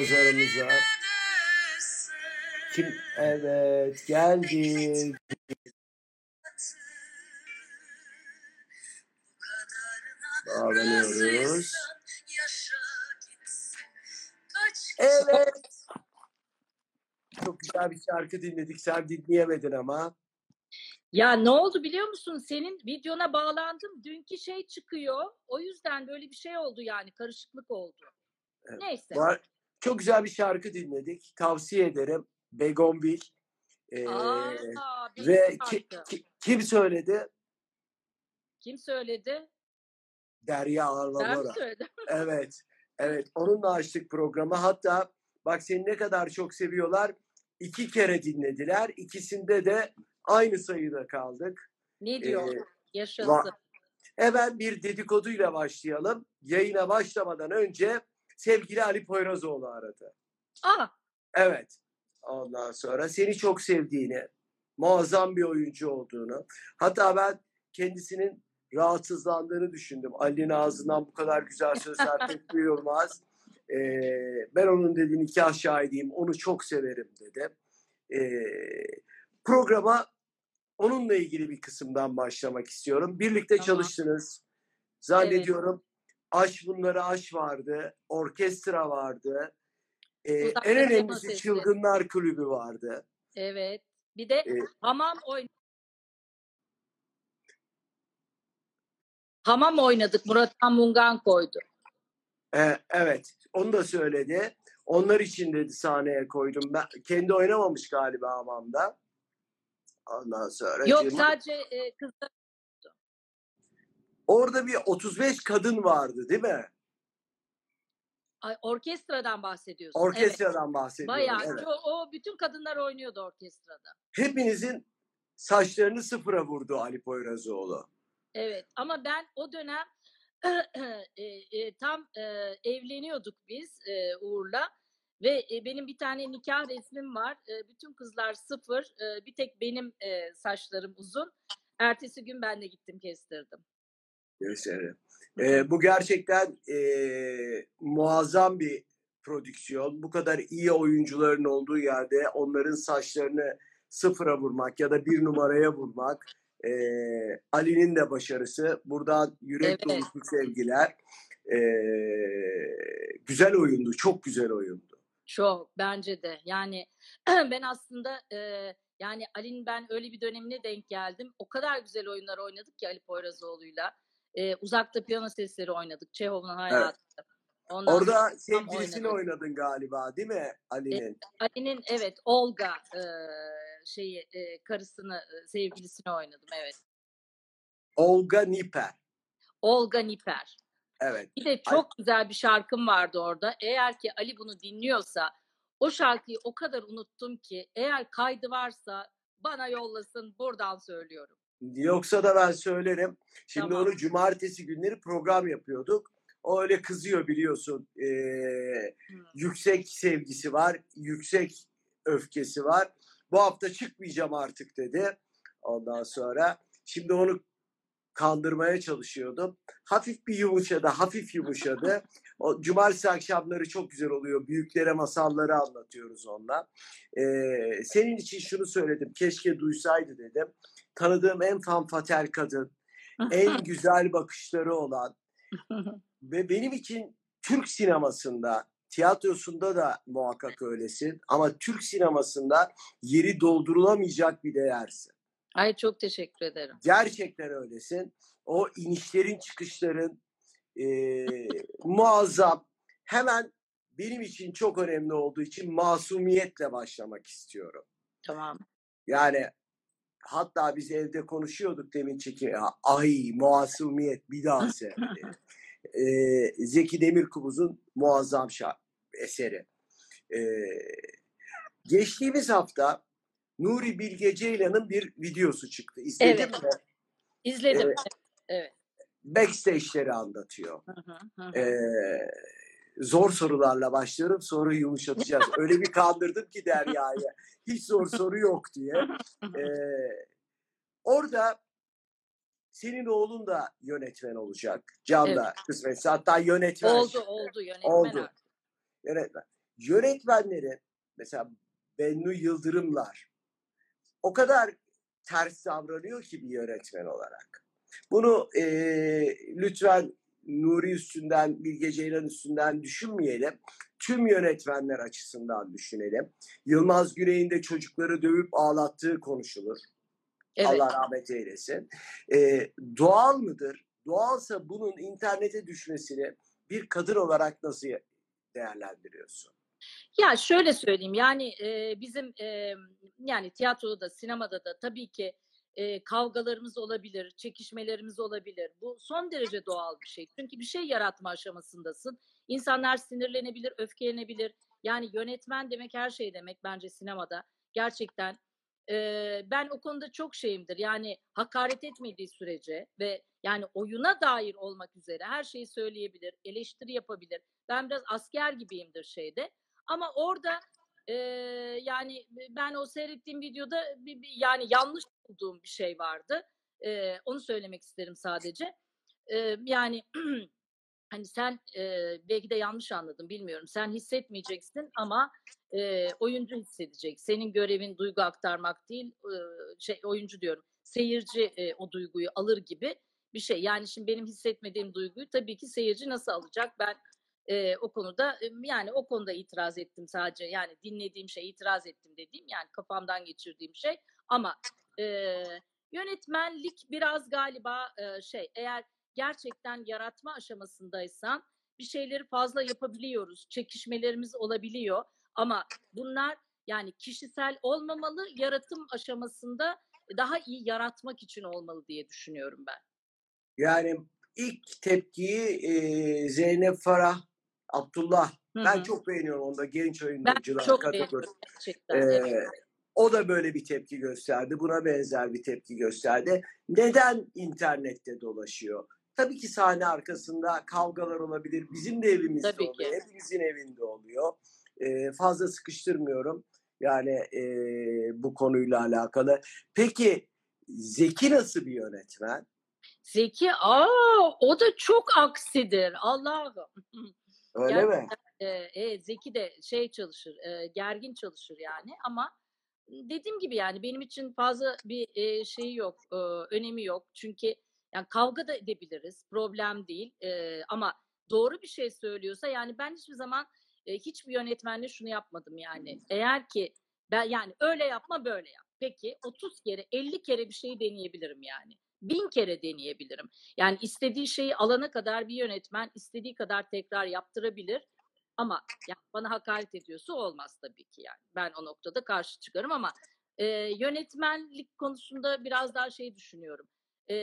yazarımıza. Kim? Evet geldi. Bağlanıyoruz. Evet. Çok güzel bir şarkı dinledik. Sen dinleyemedin ama. Ya ne oldu biliyor musun? Senin videona bağlandım. Dünkü şey çıkıyor. O yüzden böyle bir şey oldu yani. Karışıklık oldu. Evet. Neyse. Var. Çok güzel bir şarkı dinledik. Tavsiye ederim. Begonvil. Ee, Aa, ve ki- ki- kim söyledi? Kim söyledi? Derya Arlamora. Evet. Evet. Onunla açtık programı. Hatta bak seni ne kadar çok seviyorlar. İki kere dinlediler. İkisinde de aynı sayıda kaldık. Ne diyor? Ee, Yaşasın. Hemen bir dedikoduyla başlayalım. Yayına başlamadan önce sevgili Ali Poyrazoğlu aradı. Aa, Evet. Ondan sonra seni çok sevdiğini, muazzam bir oyuncu olduğunu. Hatta ben kendisinin rahatsızlandığını düşündüm. Ali'nin ağzından bu kadar güzel sözler pek duyulmaz. Ee, ben onun dedi nikah şahidiyim, onu çok severim dedi. Ee, programa onunla ilgili bir kısımdan başlamak istiyorum. Birlikte Tamam. çalıştınız. Zannediyorum aş bunları aş vardı, orkestra vardı. Ee, Uzak en önemlisi Sesleri. Çılgınlar Kulübü vardı. evet. Bir de Ee, hamam oyn Hamam oynadık. Murat Mungan koydu. e, evet, onu da söyledi. Onlar için dedi sahneye koydum. Ben, kendi oynamamış galiba hamamda. Ondan sonra Yok şimdi- sadece e, kızlar orada bir 35 kadın vardı değil mi? Ay, orkestradan bahsediyorsun. Evet. Orkestradan bahsediyorum. Bayağı. evet. O, o bütün kadınlar oynuyordu orkestrada. Hepinizin saçlarını sıfıra vurdu Ali Poyrazoğlu. Evet ama ben o dönem e, e, tam e, evleniyorduk biz e, Uğur'la ve e, benim bir tane nikah resmim var. E, bütün kızlar sıfır, e, bir tek benim e, saçlarım uzun. Ertesi gün ben de gittim kestirdim. Gösterelim. Ee, bu gerçekten e, muazzam bir prodüksiyon. Bu kadar iyi oyuncuların olduğu yerde onların saçlarını sıfıra vurmak ya da bir numaraya vurmak e, Ali'nin de başarısı. Buradan yürek Evet. dolusu sevgiler. E, güzel oyundu, çok güzel oyundu. Çok bence de. Yani ben aslında e, yani Ali'nin ben öyle bir dönemine denk geldim. O kadar güzel oyunlar oynadık ki Ali Poyrazoğlu'yla. E, uzakta piyano sesleri oynadık. Çehov'un hayatı. Ondan Orada sevgilisini oynadık. oynadın galiba değil mi Ali'nin? Ali'nin evet Olga e, şeyi e, karısını e, sevgilisini oynadım evet. Olga Niper. Olga Niper. Evet. Bir de çok güzel bir şarkım vardı orada. Eğer ki Ali bunu dinliyorsa o şarkıyı o kadar unuttum ki eğer kaydı varsa bana yollasın buradan söylüyorum. Yoksa da ben söylerim. Şimdi Tamam. onu cumartesi günleri program yapıyorduk. O öyle kızıyor biliyorsun. Ee, Hmm. yüksek sevgisi var, yüksek öfkesi var. Bu hafta çıkmayacağım artık dedi. Ondan sonra şimdi onu kandırmaya çalışıyordum. Hafif bir yumuşadı, hafif yumuşadı. O cumartesi akşamları çok güzel oluyor. Büyüklere masalları anlatıyoruz onunla. Ee, senin için şunu söyledim. Keşke duysaydı dedim. Tanıdığım en fanfatel kadın, en güzel bakışları olan ve benim için Türk sinemasında, tiyatrosunda da muhakkak öylesin ama Türk sinemasında yeri doldurulamayacak bir değersin. Ay çok teşekkür ederim. Gerçekten öylesin. O inişlerin çıkışların eee, muazzam. Hemen benim için çok önemli olduğu için masumiyetle başlamak istiyorum. Tamam. Yani hatta biz evde konuşuyorduk demin çekim. Ay masumiyet bir daha sevdi. Ee, Zeki Demirkubuz'un muazzam şarkı eseri. Ee, geçtiğimiz hafta Nuri Bilge Ceylan'ın bir videosu çıktı. İzledin Evet. mi? İzledim. Evet. Evet. Backstage'leri anlatıyor. Hı hı, hı hı. Ee, zor sorularla başlıyorum sonra yumuşatacağız. Öyle bir kandırdım ki Derya'yı. Hiç zor soru yok diye. Ee, orada senin oğlun da yönetmen olacak. Can da kısmetse. Hatta yönetmen. oldu oldu yönetmen Oldu. artık. Yönetmen. yönetmenlerin mesela Bennu Yıldırımlar o kadar ters davranıyor ki bir yönetmen olarak. Bunu e, lütfen Nuri üstünden, Bilge Ceylan üstünden düşünmeyelim. Tüm yönetmenler açısından düşünelim. Yılmaz Güney'in de çocukları dövüp ağlattığı konuşulur. Evet. Allah rahmet eylesin. E, doğal mıdır? Doğalsa bunun internete düşmesini bir kadın olarak nasıl değerlendiriyorsun? Ya şöyle söyleyeyim yani e, bizim e, yani tiyatroda da sinemada da tabii ki e, kavgalarımız olabilir, çekişmelerimiz olabilir. Bu son derece doğal bir şey. Çünkü bir şey yaratma aşamasındasın. İnsanlar sinirlenebilir, öfkelenebilir. Yani yönetmen demek her şey demek bence sinemada. Gerçekten e, ben o konuda çok şeyimdir. Yani hakaret etmediği sürece ve yani oyuna dair olmak üzere her şeyi söyleyebilir, eleştiri yapabilir. Ben biraz asker gibiyimdir şeyde. Ama orada yani ben o seyrettiğim videoda bir, bir, yani yanlış bulduğum bir şey vardı. E, onu söylemek isterim sadece. E, yani hani sen e, belki de yanlış anladın bilmiyorum. Sen hissetmeyeceksin ama e, oyuncu hissedecek. Senin görevin duygu aktarmak değil, e, şey oyuncu diyorum. Seyirci e, o duyguyu alır gibi bir şey. Yani şimdi benim hissetmediğim duyguyu tabii ki seyirci nasıl alacak? Ben e, o konuda yani o konuda itiraz ettim sadece. Yani dinlediğim şey itiraz ettim dediğim yani kafamdan geçirdiğim şey. Ama e, yönetmenlik biraz galiba e, şey eğer gerçekten yaratma aşamasındaysan bir şeyleri fazla yapabiliyoruz. Çekişmelerimiz olabiliyor ama bunlar yani kişisel olmamalı, yaratım aşamasında daha iyi yaratmak için olmalı diye düşünüyorum ben. Yani ilk tepkiyi e, Zeynep Farah, Abdullah Hı ben çok beğeniyorum onda genç Ben oyuncular çok kategori. beğeniyorum. Ee, o da böyle bir tepki gösterdi. Buna benzer bir tepki gösterdi. Neden internette dolaşıyor? Tabii ki sahne arkasında kavgalar olabilir. Bizim de evimizde Tabii oluyor. ki. Hepimizin evinde oluyor. Ee, fazla sıkıştırmıyorum. Yani e, bu konuyla alakalı. Peki Zeki nasıl bir yönetmen? Zeki, aa o da çok aksidir. Allah'ım. Öyle Gerçekten mi? e, e, Zeki de şey çalışır, e, gergin çalışır yani ama dediğim gibi yani benim için fazla bir e, şeyi yok, e, önemi yok. Çünkü yani kavga da edebiliriz, problem değil. E, ama doğru bir şey söylüyorsa yani ben hiçbir zaman e, hiçbir yönetmenle şunu yapmadım yani. Eğer ki ben yani öyle yapma böyle yap. Peki 30 kere 50 kere bir şeyi deneyebilirim yani. Bin kere deneyebilirim. Yani istediği şeyi alana kadar bir yönetmen istediği kadar tekrar yaptırabilir. Ama yani bana hakaret ediyorsa olmaz tabii ki yani. Ben o noktada karşı çıkarım ama e, yönetmenlik konusunda biraz daha şey düşünüyorum. E,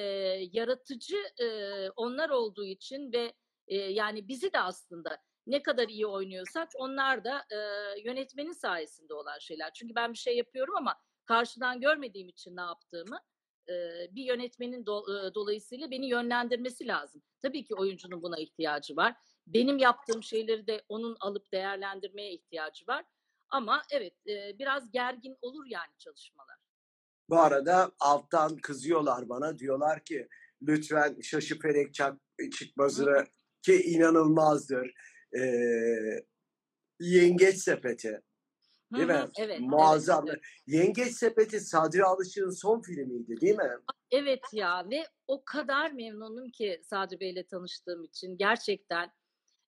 yaratıcı e, onlar olduğu için ve e, yani bizi de aslında ne kadar iyi oynuyorsak onlar da e, yönetmenin sayesinde olan şeyler. Çünkü ben bir şey yapıyorum ama karşıdan görmediğim için ne yaptığımı e, bir yönetmenin do- e, dolayısıyla beni yönlendirmesi lazım. Tabii ki oyuncunun buna ihtiyacı var. Benim yaptığım şeyleri de onun alıp değerlendirmeye ihtiyacı var. Ama evet e, biraz gergin olur yani çalışmalar. Bu arada alttan kızıyorlar bana. Diyorlar ki lütfen şaşı felek çak, çıkmazını ki inanılmazdır. Ee, Yengeç Sepeti. Değil mi? Evet, Muazzam. evet, evet. Yengeç Sepeti Sadri Alışık'ın son filmiydi değil mi? Evet ya ve o kadar memnunum ki Sadri Bey'le tanıştığım için gerçekten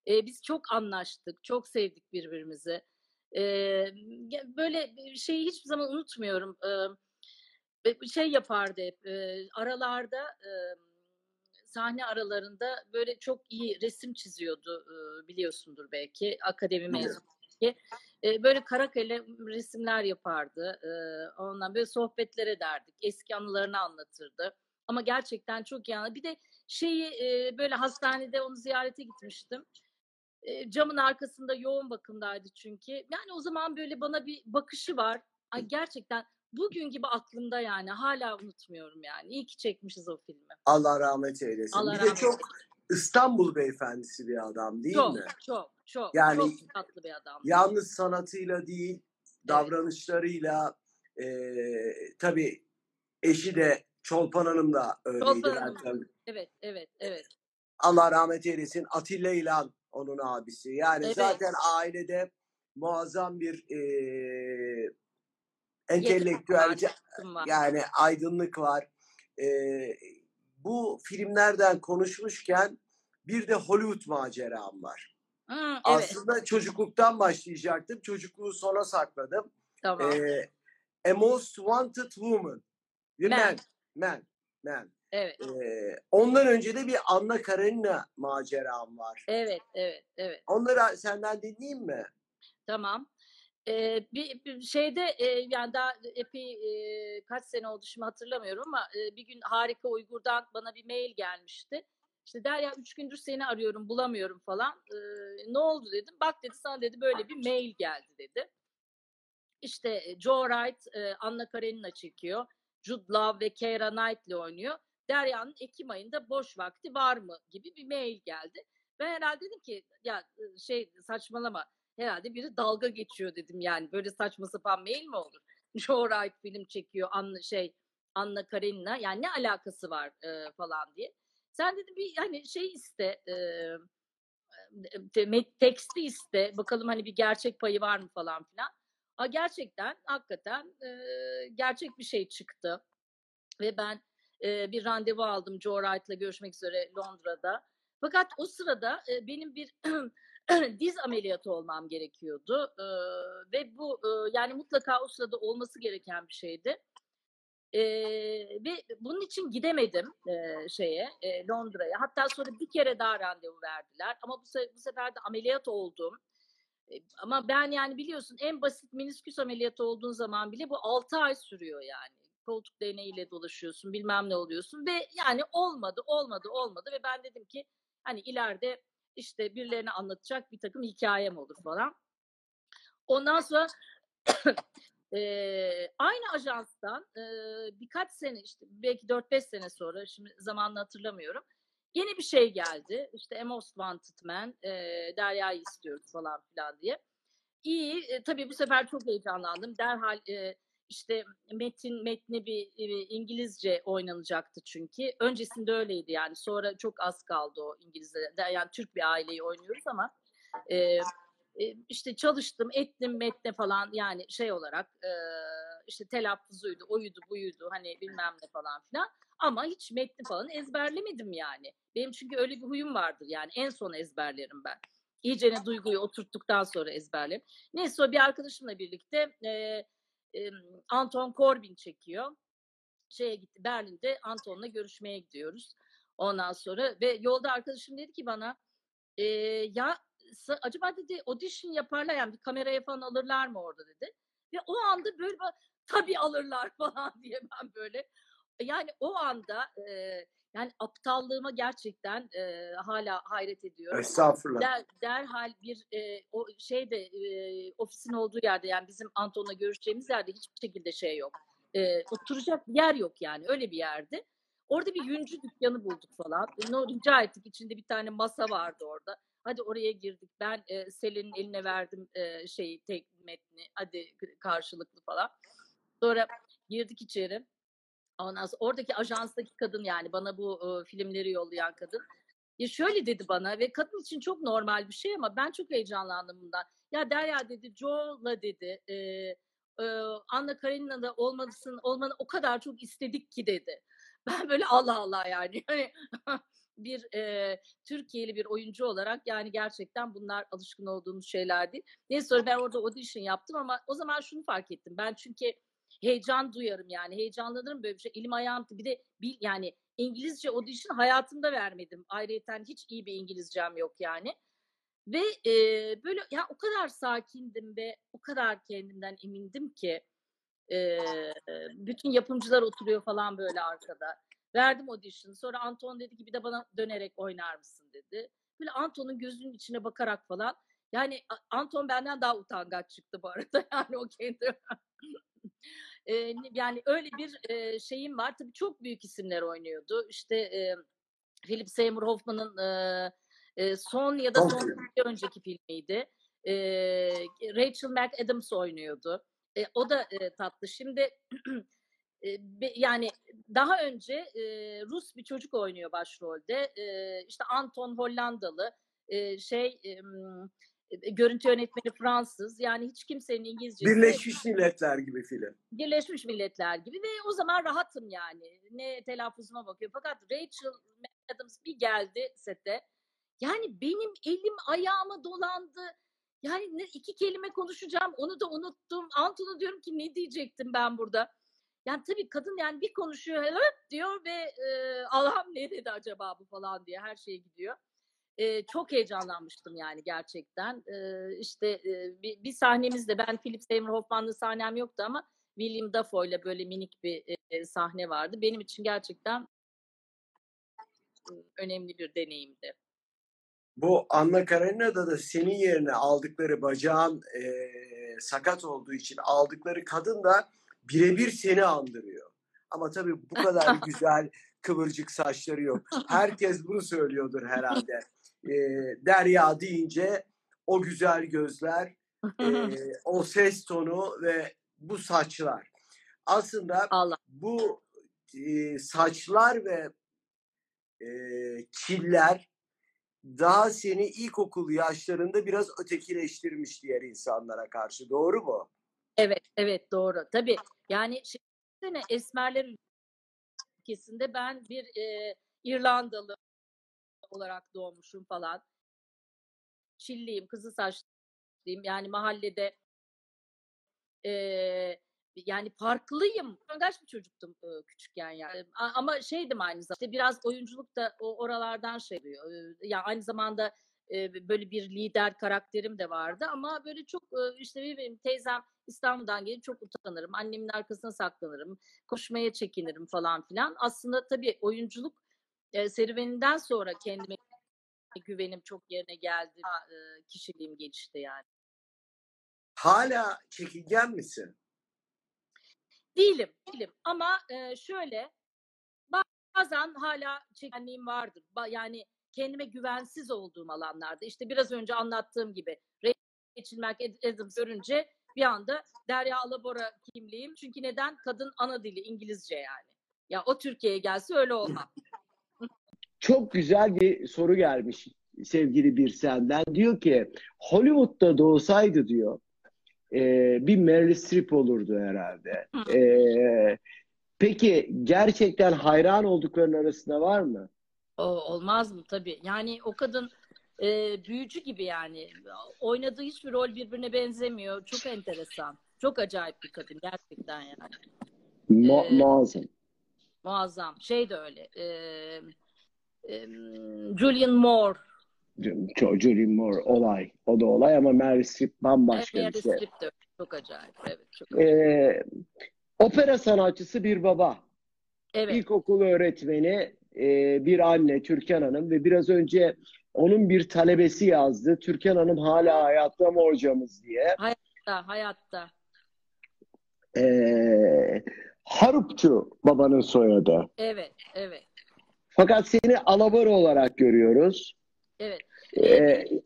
e, biz çok anlaştık, çok sevdik birbirimizi. E, böyle bir şeyi hiçbir zaman unutmuyorum. E, şey yapardı hep e, aralarda e, sahne aralarında böyle çok iyi resim çiziyordu e, biliyorsundur belki akademi Biliyorum. Mezunu. E, böyle kara kalem resimler yapardı. E, ondan böyle sohbetler ederdik. Eski anılarını anlatırdı. Ama gerçekten çok iyi. Bir de şeyi e, böyle hastanede onu ziyarete gitmiştim. E, camın arkasında yoğun bakımdaydı çünkü. Yani o zaman böyle bana bir bakışı var. Ay gerçekten bugün gibi aklımda yani. Hala unutmuyorum yani. İyi ki çekmişiz o filmi. Allah rahmet eylesin. Allah bir de rahmet çok eylesin. İstanbul beyefendisi bir adam değil Çok, mi? çok, çok, Yani çok tatlı bir adam. Yalnız sanatıyla değil, davranışlarıyla e, tabii eşi de Çolpan Hanım da öyleydi. Çolpan Hanım. Evet, evet, evet. Allah rahmet eylesin. Atilla İlhan onun abisi. Yani Evet. zaten ailede muazzam bir eğitim var. yani aydınlık var. Eee, bu filmlerden konuşmuşken bir de Hollywood maceram var. Hımm, evet. Aslında çocukluktan başlayacaktım. Çocukluğu sona sakladım. Tamam. Eee, A Most Wanted Woman. Bir Man. Man. Man. Evet. Eee, ondan önce de bir Anna Karenina maceram var. Evet, evet, evet. Onları senden dinleyeyim mi? Tamam. Eee, bir bir şeyde, eee, yani daha epey, eee, kaç sene oldu şimdi hatırlamıyorum ama, eee, bir gün Harika Uygur'dan bana bir mail gelmişti. İşte "Derya 3 gündür seni arıyorum, bulamıyorum." falan. Eee, "Ne oldu?" dedim. "Bak" dedi, "Sana" dedi, "böyle bir mail geldi." dedi. İşte, Joe Wright, eee, Anna Karenina çekiyor. Jude Law ve Keira Knightley oynuyor. Derya'nın ekim ayında boş vakti var mı gibi bir mail geldi. Ben herhâlde dedim ki ya, şey saçmalama, herhâlde biri dalga geçiyor dedim yani. Böyle saçma sapan mail mi olur? Joe Wright film çekiyor, Anna şey, Anna Karenina yani ne alakası var, eee, falan diye. Sen dedim bir hani şey iste, eee, met teksti iste, bakalım hani bir gerçek payı var mı falan filan. A, gerçekten, hakikaten, eee, gerçek bir şey çıktı ve ben, eee, bir randevu aldım Joe Wright'la görüşmek üzere Londra'da. Fakat o sırada, eee, benim bir diz ameliyatı olmam gerekiyordu, eee, ve bu, ııı, yani mutlaka o sırada olması gereken bir şeydi. Eee, ve bunun için gidemedim, eee, şeye, eee, Londra'ya. Hatta sonra bir kere daha randevu verdiler ama bu bu sefer de ameliyat oldum. Eee, ama ben yani biliyorsun en basit menisküs ameliyatı olduğun zaman bile bu 6 ay sürüyor yani. Koltuk değneğiyle dolaşıyorsun, bilmem ne oluyorsun ve yani olmadı, olmadı, olmadı ve ben dedim ki hani ileride işte birilerine anlatacak birtakım hikâyem olur falan. Ondan sonra eee, aynı ajanstan, eee, birkaç sene işte belki 4-5 sene sonra şimdi zamanını hatırlamıyorum. Gene bir şey geldi. İşte Most Wanted Man, eee, Derya'yı istiyoruz falan filan diye. İyi, eee, tabii bu sefer çok heyecanlandım. Derhal, eee, işte metin metni bir, İngilizce oynanacaktı çünkü. Öncesinde öyleydi yani. Sonra çok az kaldı o İngilizce. Yani Türk bir aileyi oynuyoruz ama, eee, eee, işte çalıştım, ettim metne falan yani şey olarak, eee, işte telaffuzuydu, oydu, buydu, hani bilmem ne falan filan ama hiç metni falan ezberlemedim yani. Benim çünkü öyle bir huyum vardır yani en son ezberlerim ben. İyicene duyguyu oturttuktan sonra ezberlerim. Neyse o bir arkadaşımla birlikte, eee, Anton Corbijn çekiyor. Şeye gitti, Berlin'de Anton'la görüşmeye gidiyoruz. Ondan sonra ve yolda arkadaşım dedi ki bana, eee, "Ya, acaba" dedi, "audition yaparlar yani bir kameraya falan alırlar mı orada?" dedi. Ve o anda böyle "Tabii alırlar." falan diye ben böyle yani o anda, eee, yani aptallığıma gerçekten, eee, hâlâ hayret ediyorum. Estağfurullah. Der derhal bir, eee, o şeyde, eee, ofisin olduğu yerde yani bizim Anton'la görüşeceğimiz yerde hiçbir şekilde şey yok. Eee, oturacak bir yer yok yani öyle bir yerdi. Orada bir yüncü dükkânı bulduk falan. No rica ettik. İçinde bir tane masa vardı orada. Hadi oraya girdik. Ben, eee, Selin'in eline verdim, eee, şeyi, tek metni. Hadi karşılıklı falan. Sonra girdik içeri. Ondan oradaki ajanstaki kadın yani bana bu, ııı, filmleri yollayan kadın. Ya şöyle dedi bana ve kadın için çok normal bir şey ama ben çok heyecanlandım bundan. "Ya Derya" dedi, "Joe'la" dedi, eee, ııı, "Anna Karenina'da olmalısın olmanı o kadar çok istedik ki." dedi. Ben böyle Allah Allah yani hani bir, eee, Türkiye'li bir oyuncu olarak yani gerçekten bunlar alışkın olduğumuz şeyler değil. Neyse sonra ben orada audition yaptım ama o zaman şunu fark ettim. Ben çünkü heyecan duyarım yani heyecanlanırım böyle bir şey. Elim ayağım bir de bil yani İngilizce audition hayatımda vermedim. Ayrıyeten hiç iyi bir İngilizcem yok yani. Ve, eee, böyle ya o kadar sakindim ve o kadar kendimden emindim ki, eee, bütün yapımcılar oturuyor falan böyle arkada. Verdim audition'ı. Sonra Anton dedi ki "Bir de bana dönerek oynar mısın?" dedi. Böyle Anton'un gözünün içine bakarak falan yani Anton benden daha utangaç çıktı bu arada yani o kendi N yani öyle bir, eee, şeyim var. Tabii çok büyük isimler oynuyordu. İşte, eee, Philip Seymour Hoffman'ın, eee, eee, son ya da Son bir önceki filmiydi. Eee, Rachel McAdams oynuyordu. Eee, o da, eee, tatlı. Şimdi, be yani daha önce, eee, Rus bir çocuk oynuyor başrolde. Eee, işte Anton Hollandalı. Eee, şey, E, görüntü yönetmeni Fransız. Yani hiç kimsenin İngilizcesi Birleşmiş Milletler gibi film. Birleşmiş Milletler gibi ve o zaman rahatım yani. Ne telaffuzuma bakıyor. Fakat Rachel Adams bir geldi sete. Yani benim elim ayağıma dolandı. Yani ne, iki kelime konuşacağım onu da unuttum. Anton'a diyorum ki ne diyecektim ben burada. Yani tabii kadın yani bir konuşuyor diyor ve e, Allah'ım ne dedi acaba bu falan diye her şeye gidiyor. E, çok heyecanlanmıştım yani gerçekten. E, işte e, bir, bir sahnemizde ben Philip Seymour Hoffman'lı sahnem yoktu ama William Dafoe ile böyle minik bir e, sahne vardı. Benim için gerçekten önemli bir deneyimdi. Bu Anna Karenina'da da senin yerine aldıkları bacağın e, sakat olduğu için aldıkları kadın da birebir seni andırıyor. Ama tabii bu kadar güzel kıvırcık saçları yok. Herkes bunu söylüyordur herhalde. E, Derya deyince o güzel gözler, e, o ses tonu ve bu saçlar. Aslında Allah. bu e, saçlar ve e, killer daha seni ilkokul yaşlarında biraz ötekileştirmiş diğer insanlara karşı. Doğru mu? Evet, evet doğru. Tabii yani şimdi esmerler ülkesinde ben bir e, İrlandalı olarak doğmuşum falan. Çilliyim, kızı saçlıyım. Yani mahallede e, yani farklıyım. Öngaç bir çocuktum e, küçükken yani. A- ama şeydim aynı zamanda. İşte biraz oyunculuk da o oralardan şey oluyor. E, ya aynı zamanda e, böyle bir lider karakterim de vardı ama böyle çok e, işte benim teyzem İstanbul'dan gelip çok utanırım. Annemin arkasına saklanırım. Koşmaya çekinirim falan filan. Aslında tabii oyunculuk e, serüveninden sonra kendime güvenim çok yerine geldi. E, kişiliğim gelişti yani. Hala çekingen misin? Değilim, değilim. Ama e, şöyle bazen hala çekenliğim vardır. Ba- yani kendime güvensiz olduğum alanlarda. İşte biraz önce anlattığım gibi Rachel McAdams görünce bir anda Derya Alabora kimliğim. Çünkü neden? Kadın ana dili İngilizce yani. Ya o Türkiye'ye gelse öyle olmaz. Çok güzel bir soru gelmiş sevgili bir senden. Diyor ki Hollywood'da doğsaydı diyor e, bir Meryl Streep olurdu herhalde. E, peki gerçekten hayran olduklarının arasında var mı? O, olmaz mı? Tabii. Yani o kadın e, büyücü gibi yani. Oynadığı hiçbir rol birbirine benzemiyor. Çok enteresan. Çok acayip bir kadın gerçekten yani. Mu- Ee, muazzam. Muazzam. Şey de öyle. E, e, Julian Moore. Ju- Julianne Moore olay. O da olay ama Meryl Streep bambaşka Meryl bir şey. Streep de. Çok acayip. Evet. Çok acayip. E, opera sanatçısı bir baba. evet. İlkokul öğretmeni e, bir anne Türkan Hanım ve biraz önce onun bir talebesi yazdı. Türkan Hanım hala hayatta mı hocamız diye. Hayatta. Hayatta. E, Harupçu babanın soyadı. Evet. Evet. Fakat seni alabora olarak görüyoruz. Evet. E,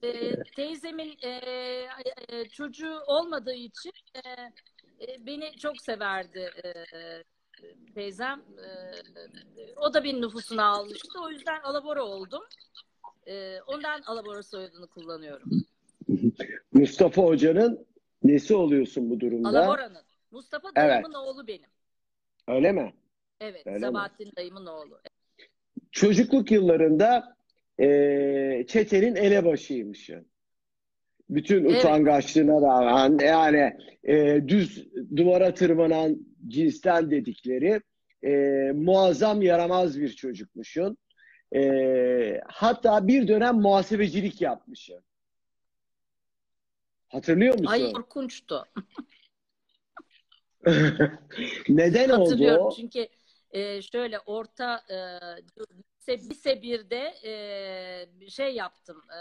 E, teyzemin e, e, çocuğu olmadığı için e, e, beni çok severdi e, teyzem. E, o da benim nüfusuna almıştı. O yüzden alabora oldum. E, ondan alabora soyadını kullanıyorum. Mustafa Hoca'nın nesi oluyorsun bu durumda? Alabora'nın. Mustafa dayımın oğlu benim. Öyle mi? Evet. Öyle mi? Sabahattin dayımın oğlu. Çocukluk yıllarında e, çetenin elebaşıymışsın. Bütün Evet. utangaçlığına rağmen yani e, düz duvara tırmanan cinsten dedikleri e, muazzam yaramaz bir çocukmuşsun. E, hatta bir dönem muhasebecilik yapmışsın. Hatırlıyor musun? Ay korkunçtu. Neden oldu Hatırlıyorum çünkü e, şöyle orta e, lise, lise 1'de e, şey yaptım. E,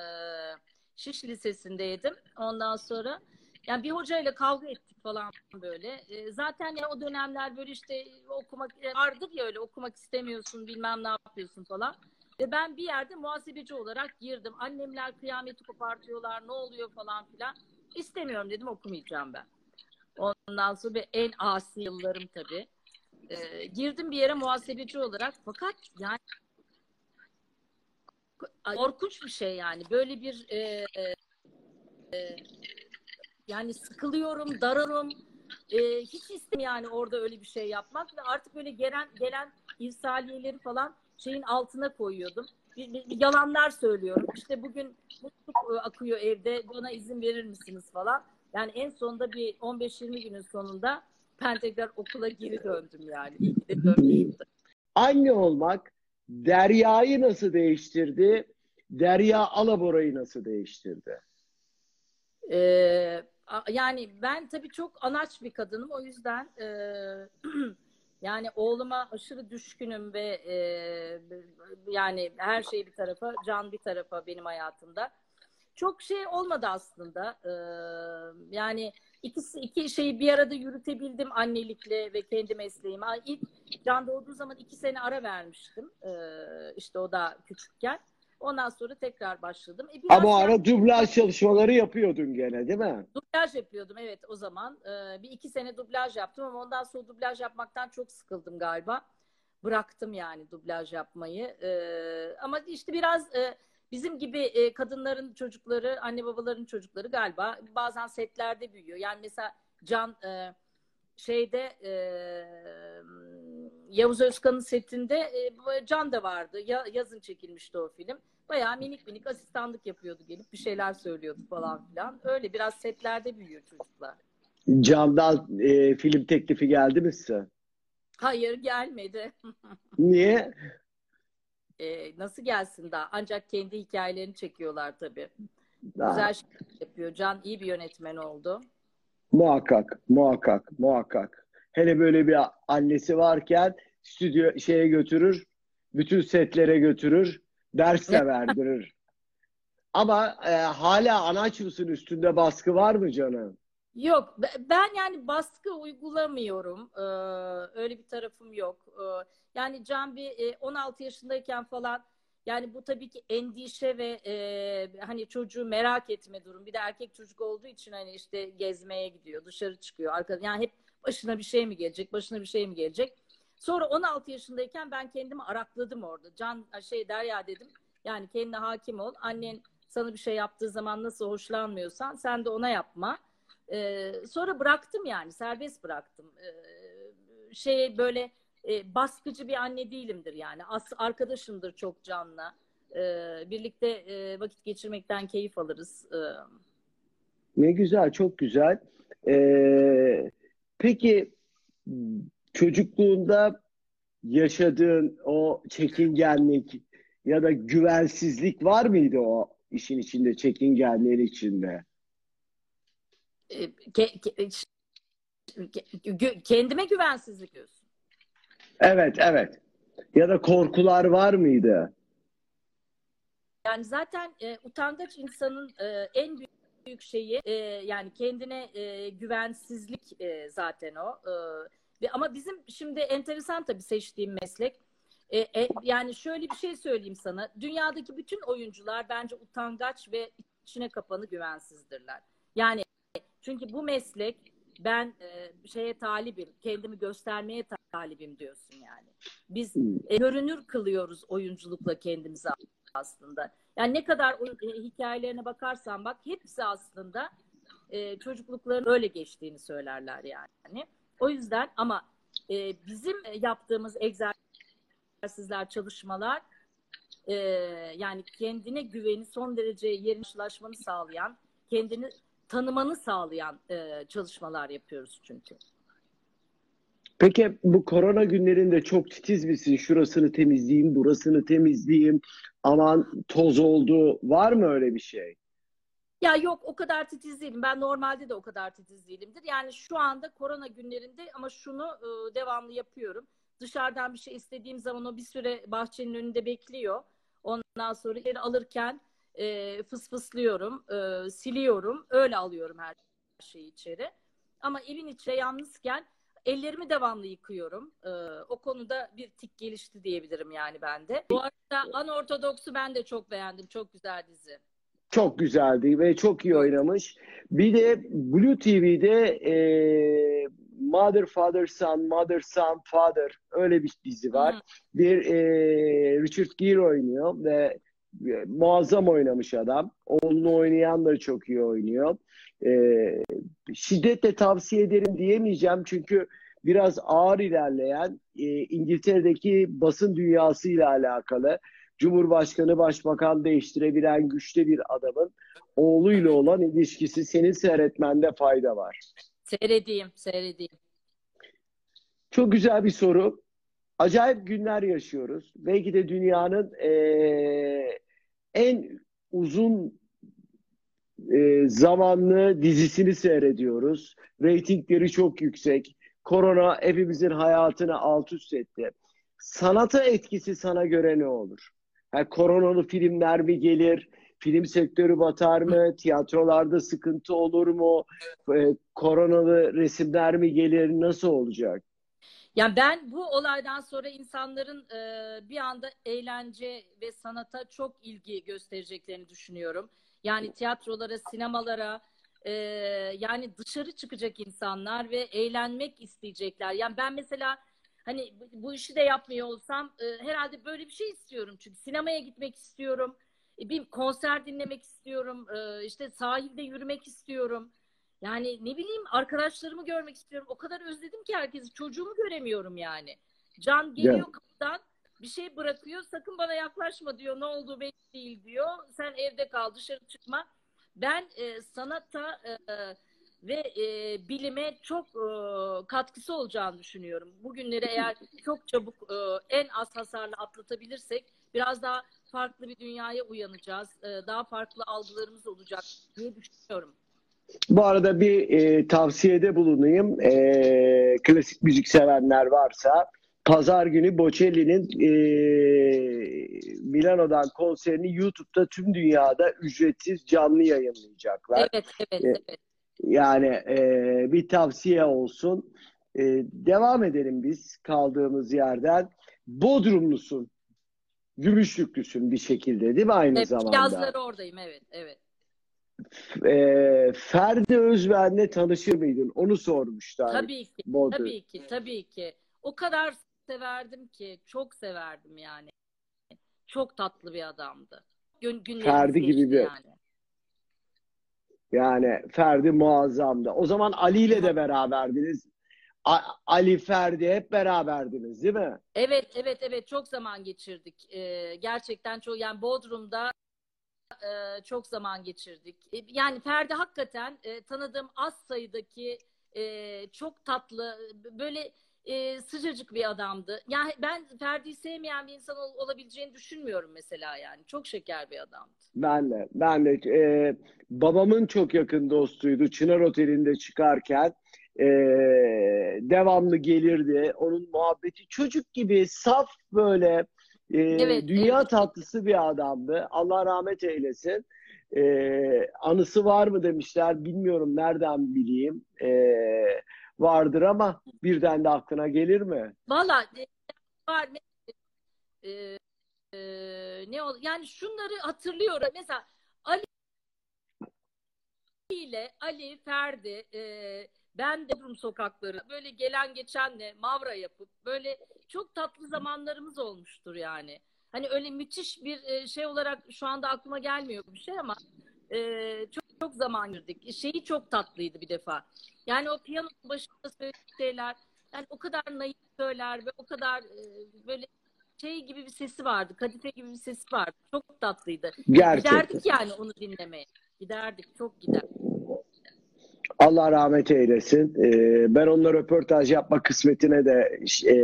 Şiş Lisesi'ndeydim. Ondan sonra yani bir hocayla kavga ettik falan böyle. E, zaten ya o dönemler böyle işte okumak e, vardır ya öyle okumak istemiyorsun bilmem ne yapıyorsun falan. Ve ben bir yerde muhasebeci olarak girdim. Annemler kıyameti kopartıyorlar ne oluyor falan filan. İstemiyorum dedim okumayacağım ben. Ondan sonra en asi yıllarım tabii. Ee, girdim bir yere muhasebeci olarak fakat yani korkunç bir şey yani. Böyle bir e, e, yani sıkılıyorum, dararım. E, hiç istem yani orada öyle bir şey yapmak ve artık böyle gelen gelen irsaliyeleri falan şeyin altına koyuyordum. Bir, bir, bir yalanlar söylüyorum. İşte bugün mutluluk e, akıyor evde. Bana izin verir misiniz falan. Yani en sonunda bir 15-20 günün sonunda ben tekrar okula geri döndüm yani. İyi ki de dönmüştüm. Anne olmak Derya'yı nasıl değiştirdi? Derya Alabora'yı nasıl değiştirdi? Ee, yani ben tabii çok anaç bir kadınım. O yüzden e, yani oğluma aşırı düşkünüm ve e, yani her şey bir tarafa, can bir tarafa benim hayatımda. Çok şey olmadı aslında. Ee, yani ikisi iki şeyi bir arada yürütebildim annelikle ve kendi mesleğime. İlk Can doğduğu zaman iki sene ara vermiştim. Ee, işte o da küçükken. Ondan sonra tekrar başladım. E Ama ara dublaj çalışmaları yapıyordun gene değil mi? Dublaj yapıyordum evet o zaman. Ee, bir iki sene dublaj yaptım ama ondan sonra dublaj yapmaktan çok sıkıldım galiba. Bıraktım yani dublaj yapmayı. Ee, ama işte biraz e, bizim gibi e, kadınların çocukları, anne babaların çocukları galiba bazen setlerde büyüyor. Yani mesela Can e, şeyde e, Yavuz Özkan'ın setinde e, Can da vardı. Ya, yazın çekilmişti o film. Bayağı minik minik asistanlık yapıyordu gelip bir şeyler söylüyordu falan filan. Öyle biraz setlerde büyüyor çocuklar. Can'dan e, film teklifi geldi mi size? Hayır gelmedi. Niye? E, nasıl gelsin daha? Ancak kendi hikayelerini çekiyorlar tabii. Daha. Güzel şey yapıyor. Can iyi bir yönetmen oldu. Muhakkak, muhakkak, muhakkak. Hele böyle bir annesi varken stüdyo şeye götürür, bütün setlere götürür, ders de verdirir. Ama e, hala anaç mısın üstünde baskı var mı canım? Yok ben yani baskı uygulamıyorum. Ee, öyle bir tarafım yok. Ee, yani Can bir 16 yaşındayken falan yani bu tabii ki endişe ve e, hani çocuğu merak etme durum. Bir de erkek çocuk olduğu için hani işte gezmeye gidiyor, dışarı çıkıyor. Arka, yani hep başına bir şey mi gelecek, başına bir şey mi gelecek? Sonra 16 yaşındayken ben kendimi arakladım orada. Can şey Derya dedim. Yani kendine hakim ol. Annen sana bir şey yaptığı zaman nasıl hoşlanmıyorsan sen de ona yapma. Ee, sonra bıraktım yani serbest bıraktım. Ee, şey böyle e, baskıcı bir anne değilimdir yani. As arkadaşımdır çok canlı. Ee, birlikte e, vakit geçirmekten keyif alırız. Ee, ne güzel, çok güzel. Ee, peki çocukluğunda yaşadığın o çekingenlik ya da güvensizlik var mıydı o işin içinde, çekingenliğin içinde? Ke, ke, kendime güvensizlik diyorsun. Evet, evet. Ya da korkular var mıydı? Yani zaten e, utangaç insanın e, en büyük büyük şeyi e, yani kendine e, güvensizlik e, zaten o. E, ve ama bizim şimdi enteresan tabii seçtiğim meslek. E, e, yani şöyle bir şey söyleyeyim sana. Dünyadaki bütün oyuncular bence utangaç ve içine kapanı güvensizdirler. Yani çünkü bu meslek ben e, şeye talibim, kendimi göstermeye talibim diyorsun yani. Biz hmm. e, görünür kılıyoruz oyunculukla kendimizi aslında. Yani ne kadar o, e, hikayelerine bakarsan bak hepsi aslında e, çocuklukların öyle geçtiğini söylerler yani. O yüzden ama e, bizim yaptığımız egzersizler, çalışmalar e, yani kendine güveni son derece yerine sağlayan, kendini tanımanı sağlayan e, çalışmalar yapıyoruz çünkü. Peki bu korona günlerinde çok titiz misin? Şurasını temizleyeyim, burasını temizleyeyim. Aman toz oldu. Var mı öyle bir şey? Ya yok o kadar titiz değilim. Ben normalde de o kadar titiz değilimdir. Yani şu anda korona günlerinde ama şunu e, devamlı yapıyorum. Dışarıdan bir şey istediğim zaman o bir süre bahçenin önünde bekliyor. Ondan sonra alırken e, fısfıslıyorum, e, siliyorum. Öyle alıyorum her şeyi içeri. Ama evin içinde yalnızken ellerimi devamlı yıkıyorum. E, o konuda bir tik gelişti diyebilirim yani bende. Bu arada Anortodoks'u ben de çok beğendim. Çok güzel dizi. Çok güzeldi ve çok iyi oynamış. Bir de Blue TV'de e, Mother, Father, Son, Mother, Son, Father öyle bir dizi var. Hmm. Bir e, Richard Gere oynuyor ve muazzam oynamış adam. Oğlunu oynayan da çok iyi oynuyor. Ee, şiddetle tavsiye ederim diyemeyeceğim çünkü biraz ağır ilerleyen e, İngiltere'deki basın dünyasıyla alakalı. Cumhurbaşkanı, başbakan değiştirebilen güçte bir adamın oğluyla olan ilişkisi senin seyretmende fayda var. Seyredeyim, seyredeyim. Çok güzel bir soru. Acayip günler yaşıyoruz. Belki de dünyanın eee, en uzun eee, zamanlı dizisini seyrediyoruz. Reytingleri çok yüksek. Korona hepimizin hayatını alt üst etti. Sanata etkisi sana göre ne olur? Yani koronalı filmler mi gelir? Film sektörü batar mı? Tiyatrolarda sıkıntı olur mu? Eee, koronalı resimler mi gelir? Nasıl olacak? Yani ben bu olaydan sonra insanların e, bir anda eğlence ve sanata çok ilgi göstereceklerini düşünüyorum. Yani tiyatrolara, sinemalara, e, yani dışarı çıkacak insanlar ve eğlenmek isteyecekler. Yani ben mesela hani bu- işi de yapmıyor olsam e, herhalde böyle bir şey istiyorum. Çünkü sinemaya gitmek istiyorum, e, bir konser dinlemek istiyorum, e, işte sahilde yürümek istiyorum. Yani ne bileyim arkadaşlarımı görmek istiyorum. O kadar özledim ki herkesi. Çocuğumu göremiyorum yani. Can geliyor Ya. kapıdan bir şey bırakıyor. Sakın bana yaklaşma diyor. Ne olduğu belli değil diyor. Sen evde kal dışarı çıkma. Ben e, sanata e, ve e, bilime çok e, katkısı olacağını düşünüyorum. Bugünleri eğer çok çabuk e, en az hasarla atlatabilirsek biraz daha farklı bir dünyaya uyanacağız. E, daha farklı algılarımız olacak diye düşünüyorum. Bu arada bir e, tavsiyede bulunayım. E, klasik müzik sevenler varsa Pazar günü Bocelli'nin e, Milano'dan konserini YouTube'da tüm dünyada ücretsiz canlı yayınlayacaklar. Evet, evet, E, evet. Yani e, bir tavsiye olsun. E, devam edelim biz kaldığımız yerden. Bodrumlusun. Gümüşlüklüsün bir şekilde değil mi aynı Evet, zamanda? yazları oradayım, evet, evet. E, Ferdi Özben'le tanışır mıydın? Onu sormuşlar. Tabii ki, Bodrum. tabii ki, tabii ki. O kadar severdim ki, çok severdim yani. Çok tatlı bir adamdı. Gün, günlerimiz Ferdi gibi bir- yani. Yani Ferdi muazzamdı. O zaman Ali ile de beraberdiniz. A- Ali, Ferdi hep beraberdiniz değil mi? Evet, evet, evet. Çok zaman geçirdik. Ee, gerçekten çok, yani Bodrum'da e, çok zaman geçirdik. E, yani Ferdi hakikaten e, tanıdığım az sayıdaki e, çok tatlı, böyle sıcacık bir adamdı. Yani ben Ferdi'yi sevmeyen bir insan ol- olabileceğini düşünmüyorum mesela yani. Çok şeker bir adamdı. Ben de. Ben de. e, babamın çok yakın dostuydu. Çınar Oteli'nde çıkarken e, devamlı gelirdi. Onun muhabbeti çocuk gibi saf böyle e, Evet, dünya evet. tatlısı bir adamdı. Allah rahmet eylesin. E, anısı var mı demişler. Bilmiyorum nereden bileyim. E, vardır ama birden de aklına gelir mi? Valla e, var e, e, ne ol yani şunları hatırlıyorum. Mesela Ali ile Ali Ferdi e, ben de Bodrum sokakları böyle gelen geçenle mavra yapıp böyle çok tatlı zamanlarımız olmuştur yani. Hani öyle müthiş bir e, şey olarak şu anda aklıma gelmiyor bir şey ama e, çok çok zaman girdik. Şeyi çok tatlıydı bir defa. Yani o piyanonun başında söylediği şeyler yani o kadar naif söyler ve o kadar e, böyle şey gibi bir sesi vardı. Kadife gibi bir sesi vardı. Çok tatlıydı. Gerçekten. Giderdik yani onu dinlemeye. Giderdik. Çok gider. Allah rahmet eylesin. Ee, ben onunla röportaj yapma kısmetine de e,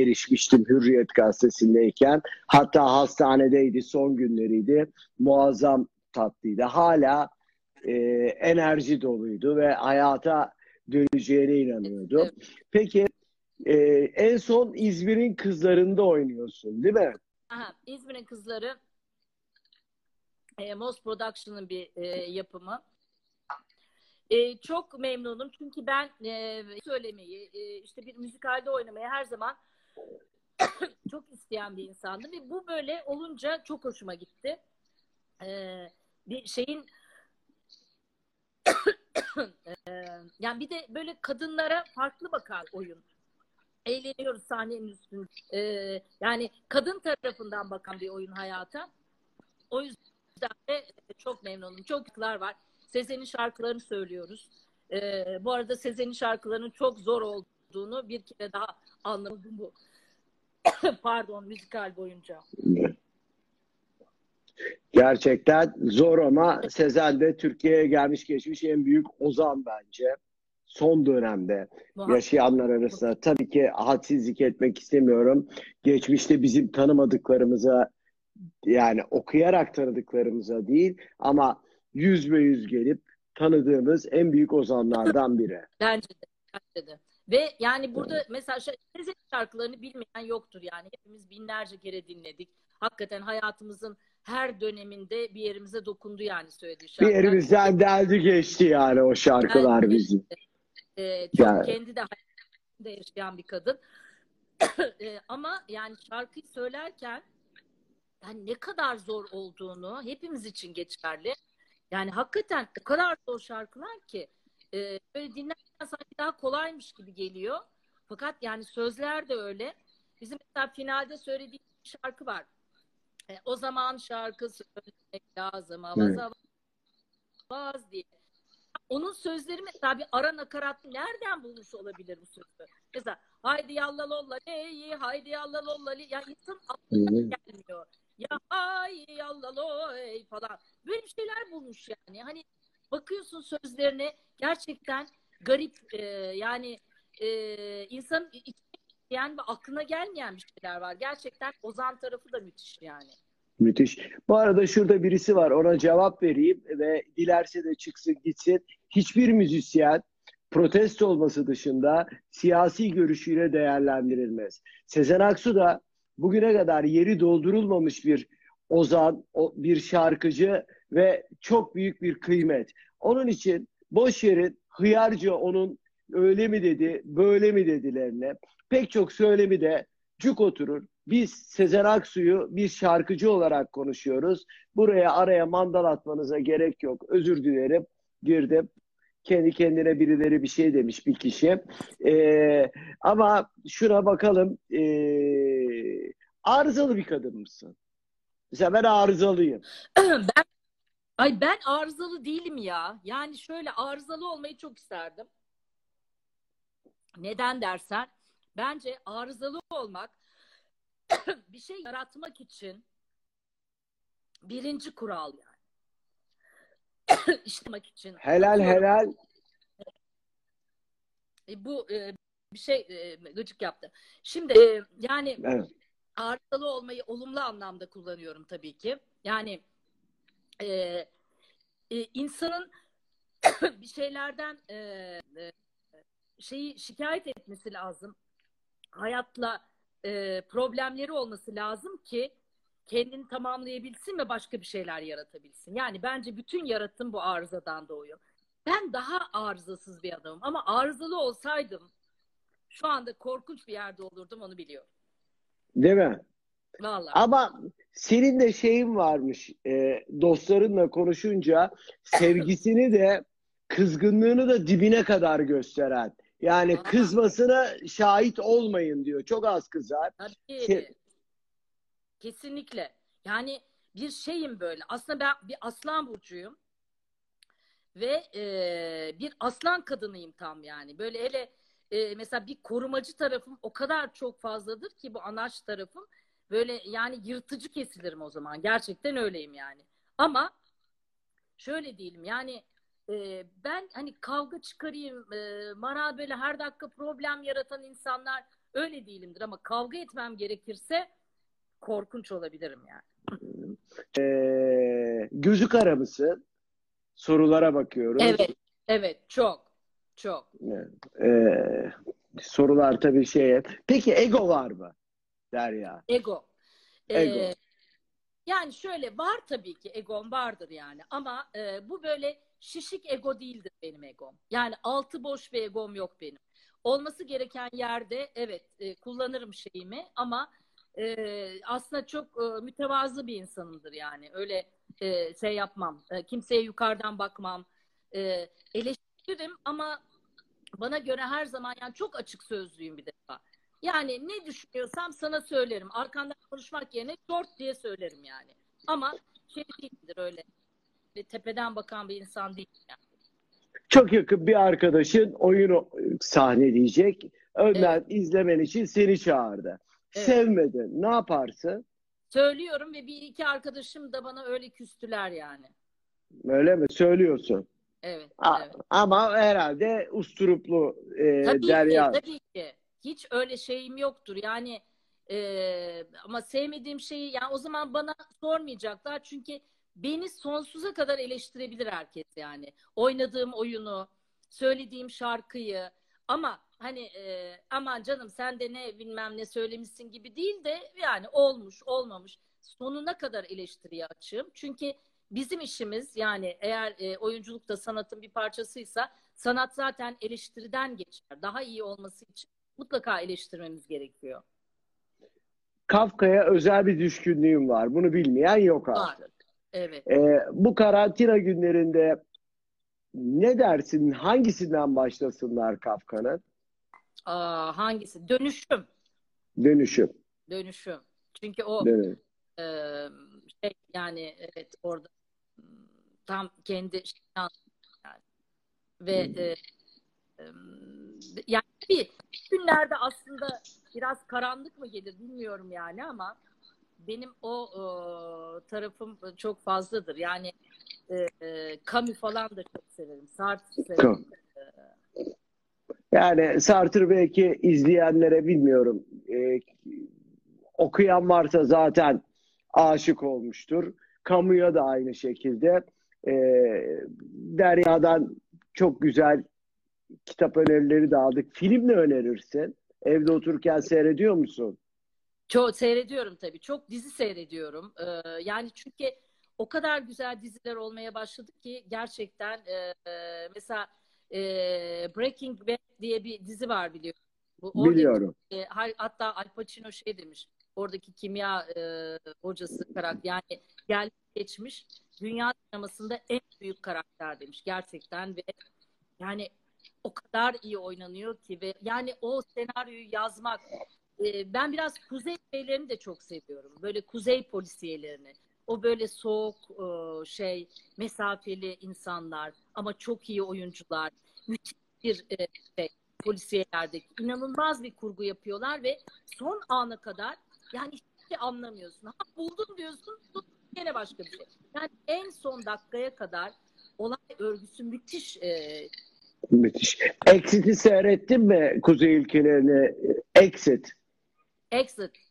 erişmiştim Hürriyet gazetesindeyken. Hatta hastanedeydi, son günleriydi. Muazzam tatlıydı. Hala e, enerji doluydu ve hayata döneceğine inanıyordu. Evet. Peki e, en son İzmir'in kızlarında oynuyorsun değil mi? Aha, İzmir'in kızları e, Moss Production'ın bir e, yapımı. E, çok memnunum çünkü ben e, söylemeyi, e, işte bir müzikalde oynamayı her zaman çok isteyen bir insandım ve bu böyle olunca çok hoşuma gitti. E, bir şeyin e, yani bir de böyle kadınlara farklı bakan oyun. Eğleniyoruz sahnenin üstünde. E, yani kadın tarafından bakan bir oyun hayata. O yüzden de çok memnunum. Çok yıklar var. Sezen'in şarkılarını söylüyoruz. E, bu arada Sezen'in şarkılarının çok zor olduğunu bir kere daha anladım bu. Pardon müzikal boyunca. Gerçekten zor ama Sezen de Türkiye'ye gelmiş geçmiş en büyük ozan bence. Son dönemde yaşayanlar arasında. Tabii ki hadsizlik etmek istemiyorum. Geçmişte bizim tanımadıklarımıza yani okuyarak tanıdıklarımıza değil ama yüz ve yüz gelip tanıdığımız en büyük ozanlardan biri. Bence de. Bence de. Ve yani burada mesela şey- Sezen şarkılarını bilmeyen yoktur yani. Hepimiz binlerce kere dinledik. Hakikaten hayatımızın her döneminde bir yerimize dokundu yani söylediği Bir şarkılar. elimizden deldi geçti yani o şarkılar Bence- bizim. Ee, çok Yani. kendi de hayatında yaşayan bir kadın. Ee, ama yani şarkıyı söylerken yani ne kadar zor olduğunu hepimiz için geçerli. Yani hakikaten o kadar zor şarkılar ki e, böyle dinlerken sanki daha kolaymış gibi geliyor. Fakat yani sözler de öyle. Bizim mesela finalde söylediğim bir şarkı var. E, o zaman şarkı söylemek lazım. Avaz Evet. avaz diye. Onun sözleri mesela bir ara nakarat nereden bulmuş olabilir bu sözü? Mesela haydi yallalolla ey haydi yallalolla li. ya insan aklına gelmiyor. Ya ay yallalo ey falan. Böyle bir şeyler bulmuş yani. Hani bakıyorsun sözlerine gerçekten garip e, yani e, içine yani aklına gelmeyen bir şeyler var. Gerçekten Ozan tarafı da müthiş yani. Müthiş. Bu arada şurada birisi var. Ona cevap vereyim ve dilerse de çıksın gitsin. Hiçbir müzisyen protesto olması dışında siyasi görüşüyle değerlendirilmez. Sezen Aksu da bugüne kadar yeri doldurulmamış bir ozan, bir şarkıcı ve çok büyük bir kıymet. Onun için boş yerin hıyarca onun öyle mi dedi, böyle mi dedilerine pek çok söylemi de cuk oturur. Biz Sezen Aksu'yu bir şarkıcı olarak konuşuyoruz. Buraya araya mandal atmanıza gerek yok. Özür dilerim. Girdim. Kendi kendine birileri bir şey demiş bir kişi. Ee, ama şuna bakalım. Ee, arızalı bir kadın mısın? Mesela ben arızalıyım. ben ay ben arızalı değilim ya. Yani şöyle arızalı olmayı çok isterdim. Neden dersen bence arızalı olmak bir şey yaratmak için birinci kural yani. İşlemek için. Helal helal. e, bu e, bir şey e, gıcık yaptı. Şimdi e, yani Evet. arızalı olmayı olumlu anlamda kullanıyorum tabii ki. Yani e, e, insanın bir şeylerden e, e, şeyi şikayet etmesi lazım. Hayatla e, problemleri olması lazım ki kendini tamamlayabilsin ve başka bir şeyler yaratabilsin. Yani bence bütün yaratım bu arızadan doğuyor. Ben daha arızasız bir adamım ama arızalı olsaydım şu anda korkunç bir yerde olurdum onu biliyorum. Değil mi? Vallahi. Ama senin de şeyin varmış. e, dostlarınla konuşunca sevgisini de kızgınlığını da dibine kadar gösteren. Yani Aa. kızmasına şahit olmayın diyor. Çok az kızar. Tabii. Şey- Kesinlikle. Yani bir şeyim böyle. Aslında ben bir aslan burcuyum. Ve e, bir aslan kadınıyım tam yani. Böyle hele e, mesela bir korumacı tarafım o kadar çok fazladır ki bu anaç tarafım. Böyle yani yırtıcı kesilirim o zaman. Gerçekten öyleyim yani. Ama şöyle diyelim yani e, ben hani kavga çıkarayım, e, bana böyle her dakika problem yaratan insanlar öyle değilimdir ama kavga etmem gerekirse korkunç olabilirim yani. E, gözü kara mısın? Sorulara bakıyoruz. Evet, evet çok, çok. E, sorular tabii şeye. Peki ego var mı? Derya. Ego. Ee, Ego. yani şöyle var tabii ki egom vardır yani ama e, bu böyle şişik ego değildir benim egom. Yani altı boş bir egom yok benim. Olması gereken yerde evet e, kullanırım şeyimi ama e, aslında çok e, mütevazı bir insanımdır yani. Öyle e, şey yapmam. E, kimseye yukarıdan bakmam. E, eleştiririm ama bana göre her zaman yani çok açık sözlüyüm bir defa. Yani ne düşünüyorsam sana söylerim. Arkandan konuşmak yerine short diye söylerim yani. Ama şey değildir öyle. Ve tepeden bakan bir insan değil. Yani. Çok yakın bir arkadaşın oyunu sahneleyecek. Önden izlemen için seni çağırdı. Evet. Sevmedin. Ne yaparsın? Söylüyorum ve bir iki arkadaşım da bana öyle küstüler yani. Öyle mi? Söylüyorsun. Evet. A- evet. Ama herhalde usturuplu e, Tabii Derya. ki, tabii ki. Hiç öyle şeyim yoktur. Yani e, ama sevmediğim şeyi yani o zaman bana sormayacaklar çünkü beni sonsuza kadar eleştirebilir herkes yani. Oynadığım oyunu, söylediğim şarkıyı ama hani e, aman canım sen de ne bilmem ne söylemişsin gibi değil de yani olmuş olmamış sonuna kadar eleştiriye açığım. Çünkü bizim işimiz yani eğer e, oyunculuk da sanatın bir parçasıysa sanat zaten eleştiriden geçer. Daha iyi olması için mutlaka eleştirmemiz gerekiyor. Kafka'ya özel bir düşkünlüğüm var. Bunu bilmeyen yok Var. artık. Evet. E, bu karantina günlerinde ne dersin? Hangisinden başlasınlar Kafka'nın? Aa, hangisi? Dönüşüm. Dönüşüm. Dönüşüm. Çünkü o Dönüşüm. e, şey yani evet orada m, tam kendi şeyini yani. Ve e, e, yani bir günlerde aslında biraz karanlık mı gelir bilmiyorum yani ama benim o e, tarafım çok fazladır. Yani e, e, Camus falan da çok severim. Sartre severim. Yani Sartre belki izleyenlere bilmiyorum. e, okuyan varsa zaten aşık olmuştur. Kamuya da aynı şekilde. E, Derya'dan çok güzel kitap önerileri de aldık. Film ne önerirsin? Evde otururken seyrediyor musun? Çok seyrediyorum tabii. Çok dizi seyrediyorum. Ee, yani çünkü o kadar güzel diziler olmaya başladı ki gerçekten e, e, mesela e, Breaking Bad diye bir dizi var biliyorum. Bu, oradaki, Biliyorum. e, ha- hatta Al Pacino şey demiş. Oradaki kimya e, hocası karakter yani gelmiş geçmiş dünya sinemasında en büyük karakter demiş gerçekten ve yani o kadar iyi oynanıyor ki ve yani o senaryoyu yazmak e, ben biraz kuzey şeylerini de çok seviyorum. Böyle kuzey polisiyelerini. O böyle soğuk e, şey, mesafeli insanlar ama çok iyi oyuncular. Müthiş bir e, şey, polisiyelerdeki inanılmaz bir kurgu yapıyorlar ve son ana kadar yani hiçbir şey anlamıyorsun. Ha buldum diyorsun, yine başka bir şey. Yani en son dakikaya kadar olay örgüsü müthiş e, Müthiş. Exit'i seyrettin mi Kuzey ülkelerini? Exit. exit.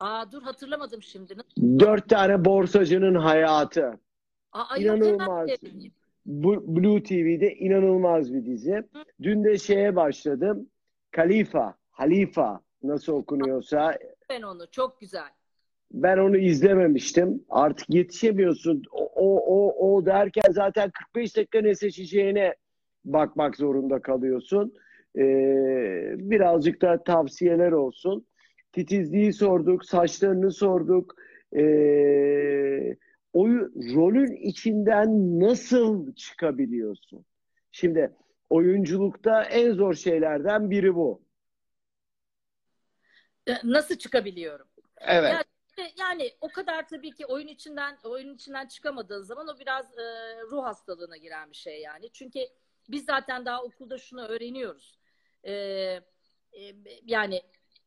Aa dur hatırlamadım şimdi. Dört tane borsacının hayatı. Aa, yok, İnanılmaz. sevdim. Bu- Blue TV'de inanılmaz bir dizi. Dün de şeye başladım. Khalifa, Halifa nasıl okunuyorsa ben onu. Çok güzel. ben onu izlememiştim. Artık yetişemiyorsun. O, o, o, o derken zaten 45 dakika ne seçeceğine bakmak zorunda kalıyorsun. Ee, birazcık da tavsiyeler olsun. Titizliği sorduk, saçlarını sorduk. Ee, o rolün içinden nasıl çıkabiliyorsun? Şimdi oyunculukta en zor şeylerden biri bu. E, Nasıl çıkabiliyorum? Evet. Ya, işte yani o kadar tabii ki oyun içinden oyun içinden çıkamadığın zaman o biraz e, ruh hastalığına giren bir şey yani. Çünkü biz zaten daha okulda şunu öğreniyoruz. E, e, yani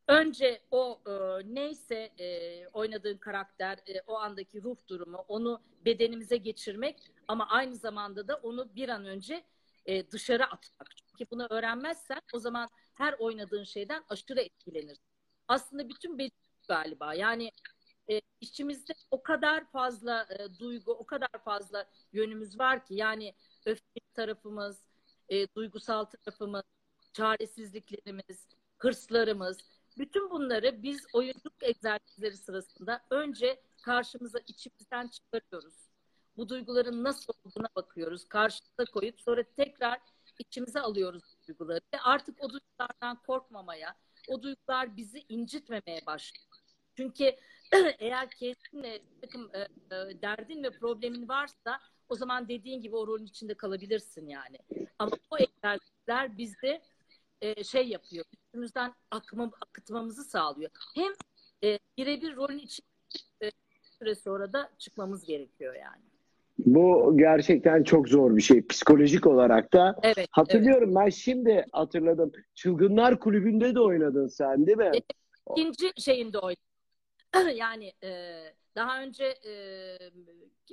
önce o e, neyse e, oynadığın karakter, e, o andaki ruh durumu, onu bedenimize geçirmek ama aynı zamanda da onu bir an önce e, dışarı atmak. Çünkü bunu öğrenmezsen o zaman her oynadığın şeyden aşırı etkilenirsin. Aslında bütün beceri galiba. Yani e, içimizde o kadar fazla e, duygu, o kadar fazla yönümüz var ki yani öfke tarafımız, e, duygusal tarafımız, çaresizliklerimiz, hırslarımız, bütün bunları biz oyunculuk egzersizleri sırasında önce karşımıza içimizden çıkarıyoruz. Bu duyguların nasıl olduğuna bakıyoruz. Karşımıza koyup sonra tekrar içimize alıyoruz duyguları. Ve artık o duygulardan korkmamaya, o duygular bizi incitmemeye başlıyor. Çünkü eğer kendinle bir takım e, e, derdin ve problemin varsa o zaman dediğin gibi o rolün içinde kalabilirsin yani. Ama bu egzersizler bizi e, şey yapıyor, üstümüzden akma, akıtmamızı sağlıyor. Hem e, birebir rolün içinde e, süre sonra da çıkmamız gerekiyor yani. Bu gerçekten çok zor bir şey. Psikolojik olarak da. Evet. evet. Hatırlıyorum ben şimdi hatırladım. Çılgınlar Kulübü'nde de oynadın sen değil mi? İkinci şeyinde oynadım. yani e, daha önce e,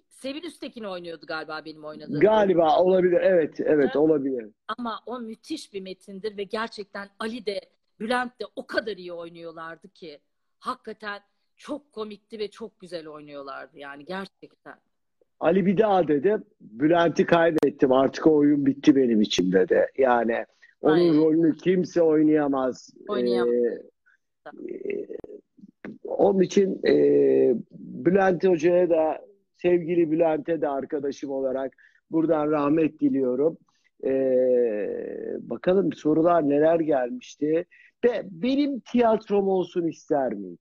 Sevil Üstekin oynuyordu galiba benim oynadığım. Galiba olabilir. Evet, evet olabilir. Ama o müthiş bir metindir ve gerçekten Ali de Bülent de o kadar iyi oynuyorlardı ki hakikaten çok komikti ve çok güzel oynuyorlardı yani gerçekten. Ali bir daha dedi. Bülent'i kaybettim. Artık o oyun bitti benim için dedi. Yani onun Aynen. rolünü kimse oynayamaz. Oynayamaz. Ee, e, onun için e, Bülent Hoca'ya da sevgili Bülent'e de arkadaşım olarak buradan rahmet diliyorum. Ee, bakalım sorular neler gelmişti. Be, benim tiyatrom olsun ister miyim?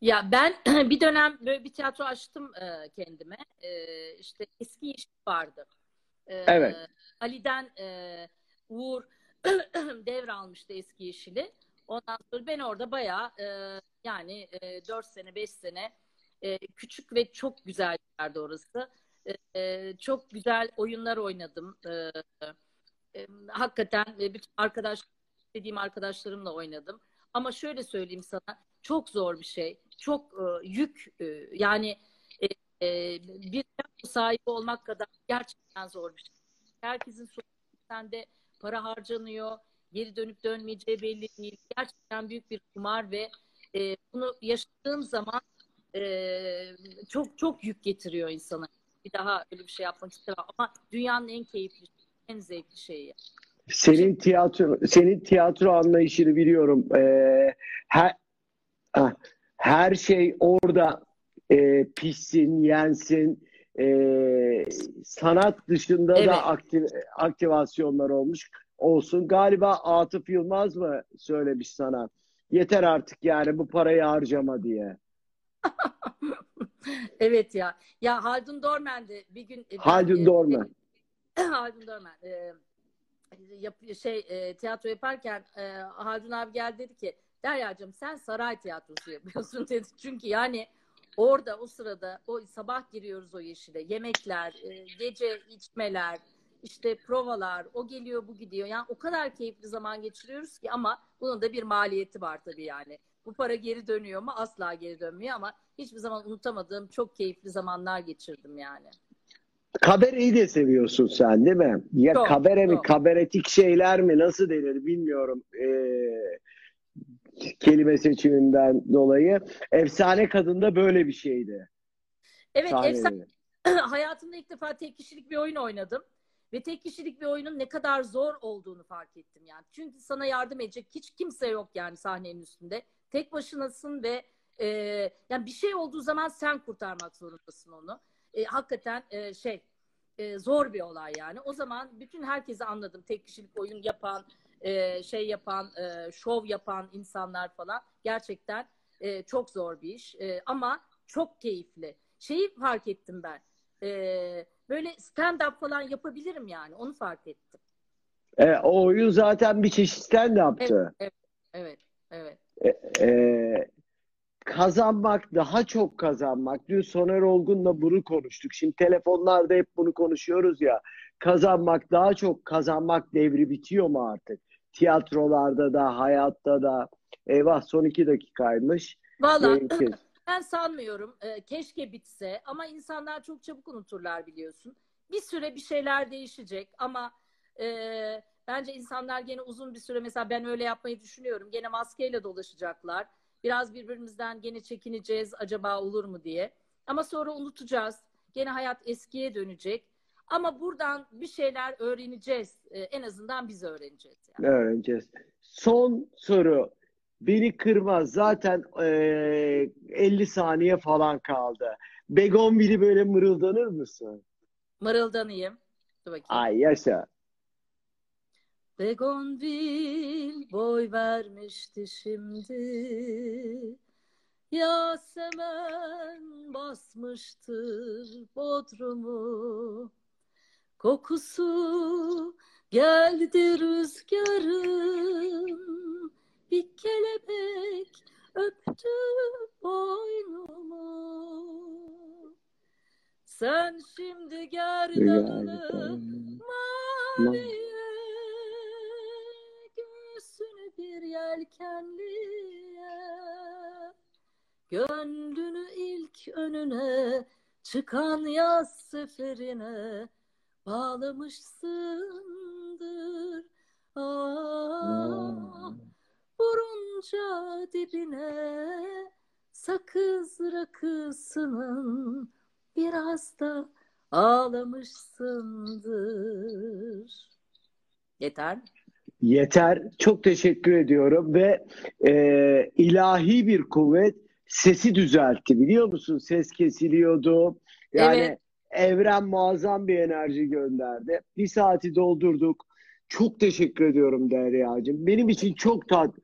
Ya ben bir dönem böyle bir tiyatro açtım e, kendime. E, işte eski iş vardı. E, Evet. Ali'den e, Uğur devralmıştı eski yeşili. Ondan sonra ben orada bayağı e, yani e, 4 sene 5 sene e, küçük ve çok güzel bir yerde orası. E, e, çok güzel oyunlar oynadım. E, e, hakikaten e, bütün arkadaş dediğim arkadaşlarımla oynadım. Ama şöyle söyleyeyim sana çok zor bir şey. Çok e, yük e, yani e, e, bir sahibi olmak kadar gerçekten zor bir şey. Herkesin sende para harcanıyor. Geri dönüp dönmeyeceği belli değil. Gerçekten büyük bir kumar ve e, bunu yaşadığım zaman e, çok çok yük getiriyor insana. Bir daha öyle bir şey yapmak istemem. Ama dünyanın en keyifli, en zevkli şeyi. Senin tiyatro senin tiyatro anlayışını biliyorum. Ee, her her şey orada e, pişsin, yensin. E, sanat dışında Evet. da aktiv, aktivasyonlar olmuş olsun. Galiba Atıf Yılmaz mı söylemiş sana? Yeter artık yani bu parayı harcama diye. evet ya. Ya Haldun Dorman de bir gün e, Haldun e, Dorman. Haldun Dorman e, yap, şey e, tiyatro yaparken e, Haldun abi geldi dedi ki Derya'cığım sen saray tiyatrosu yapıyorsun dedi. Çünkü yani orada o sırada o sabah giriyoruz o yeşile yemekler, e, gece içmeler, işte provalar, o geliyor bu gidiyor. Yani o kadar keyifli zaman geçiriyoruz ki ama bunun da bir maliyeti var tabii yani. Bu para geri dönüyor mu? Asla geri dönmüyor ama hiçbir zaman unutamadığım çok keyifli zamanlar geçirdim yani. Kabereyi de seviyorsun sen değil mi? Ya Çok, kabere mi, çok. kaberetik şeyler mi nasıl denir bilmiyorum. Ee, kelime seçiminden dolayı. Efsane Kadın'da böyle bir şeydi. Evet, Sahneleri. efsane. hayatımda ilk defa tek kişilik bir oyun oynadım. Ve tek kişilik bir oyunun ne kadar zor olduğunu fark ettim yani. Çünkü sana yardım edecek hiç kimse yok yani sahnenin üstünde. Tek başınasın ve e, yani bir şey olduğu zaman sen kurtarmak zorundasın onu. E, hakikaten e, şey e, zor bir olay yani. O zaman bütün herkesi anladım. Tek kişilik oyun yapan, e, şey yapan, e, şov yapan insanlar falan. Gerçekten e, çok zor bir iş. E, ama çok keyifli. Şeyi fark ettim ben. E, böyle stand-up falan yapabilirim yani. Onu fark ettim. E, o oyun zaten bir çeşit stand-up'tı. Evet, evet. E, kazanmak, daha çok kazanmak. Dün Soner Olgun'la bunu konuştuk. Şimdi telefonlarda hep bunu konuşuyoruz ya. Kazanmak, daha çok kazanmak devri bitiyor mu artık? Tiyatrolarda da, hayatta da. Eyvah son iki dakikaymış. Valla. Ben sanmıyorum. E, keşke bitse ama insanlar çok çabuk unuturlar biliyorsun. Bir süre bir şeyler değişecek ama e, bence insanlar gene uzun bir süre mesela ben öyle yapmayı düşünüyorum. Gene maskeyle dolaşacaklar. Biraz birbirimizden gene çekineceğiz acaba olur mu diye. Ama sonra unutacağız. Gene hayat eskiye dönecek. Ama buradan bir şeyler öğreneceğiz. E, en azından biz öğreneceğiz. Yani. Öğreneceğiz. Son soru. Beni kırmaz. Zaten eee 50 saniye falan kaldı. Begonvil'i böyle mırıldanır mısın? Mırıldanayım. Dur bakayım. Ay yaşa. Begonvil boy vermişti şimdi Yasemen basmıştır bodrumu Kokusu geldi rüzgarın bir kelebek öptü boynumu. Sen şimdi gerdanını maviye göğsünü bir yelkenliye gönlünü ilk önüne çıkan yaz seferine bağlamışsındır. Aa, vurunca dibine sakız rakısının biraz da ağlamışsındır. Yeter. Yeter. Çok teşekkür ediyorum ve e, ilahi bir kuvvet sesi düzeltti biliyor musun? Ses kesiliyordu. Yani Evet. evren muazzam bir enerji gönderdi. Bir saati doldurduk. Çok teşekkür ediyorum Derya'cığım. Benim için çok tat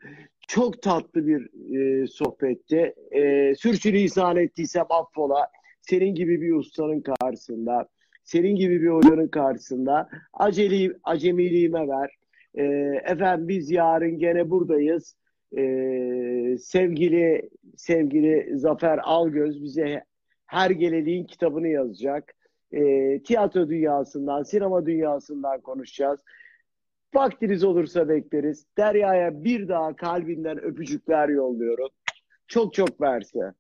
çok tatlı bir e, sohbetti. E, sürçülisan ettiysem affola. Senin gibi bir ustanın karşısında, senin gibi bir hocanın karşısında aceli, acemiliğime ver. E, efendim biz yarın gene buradayız. E, sevgili sevgili Zafer Algöz bize her geleliğin kitabını yazacak. E, tiyatro dünyasından, sinema dünyasından konuşacağız. Vaktiniz olursa bekleriz. Derya'ya bir daha kalbinden öpücükler yolluyorum. Çok çok verse.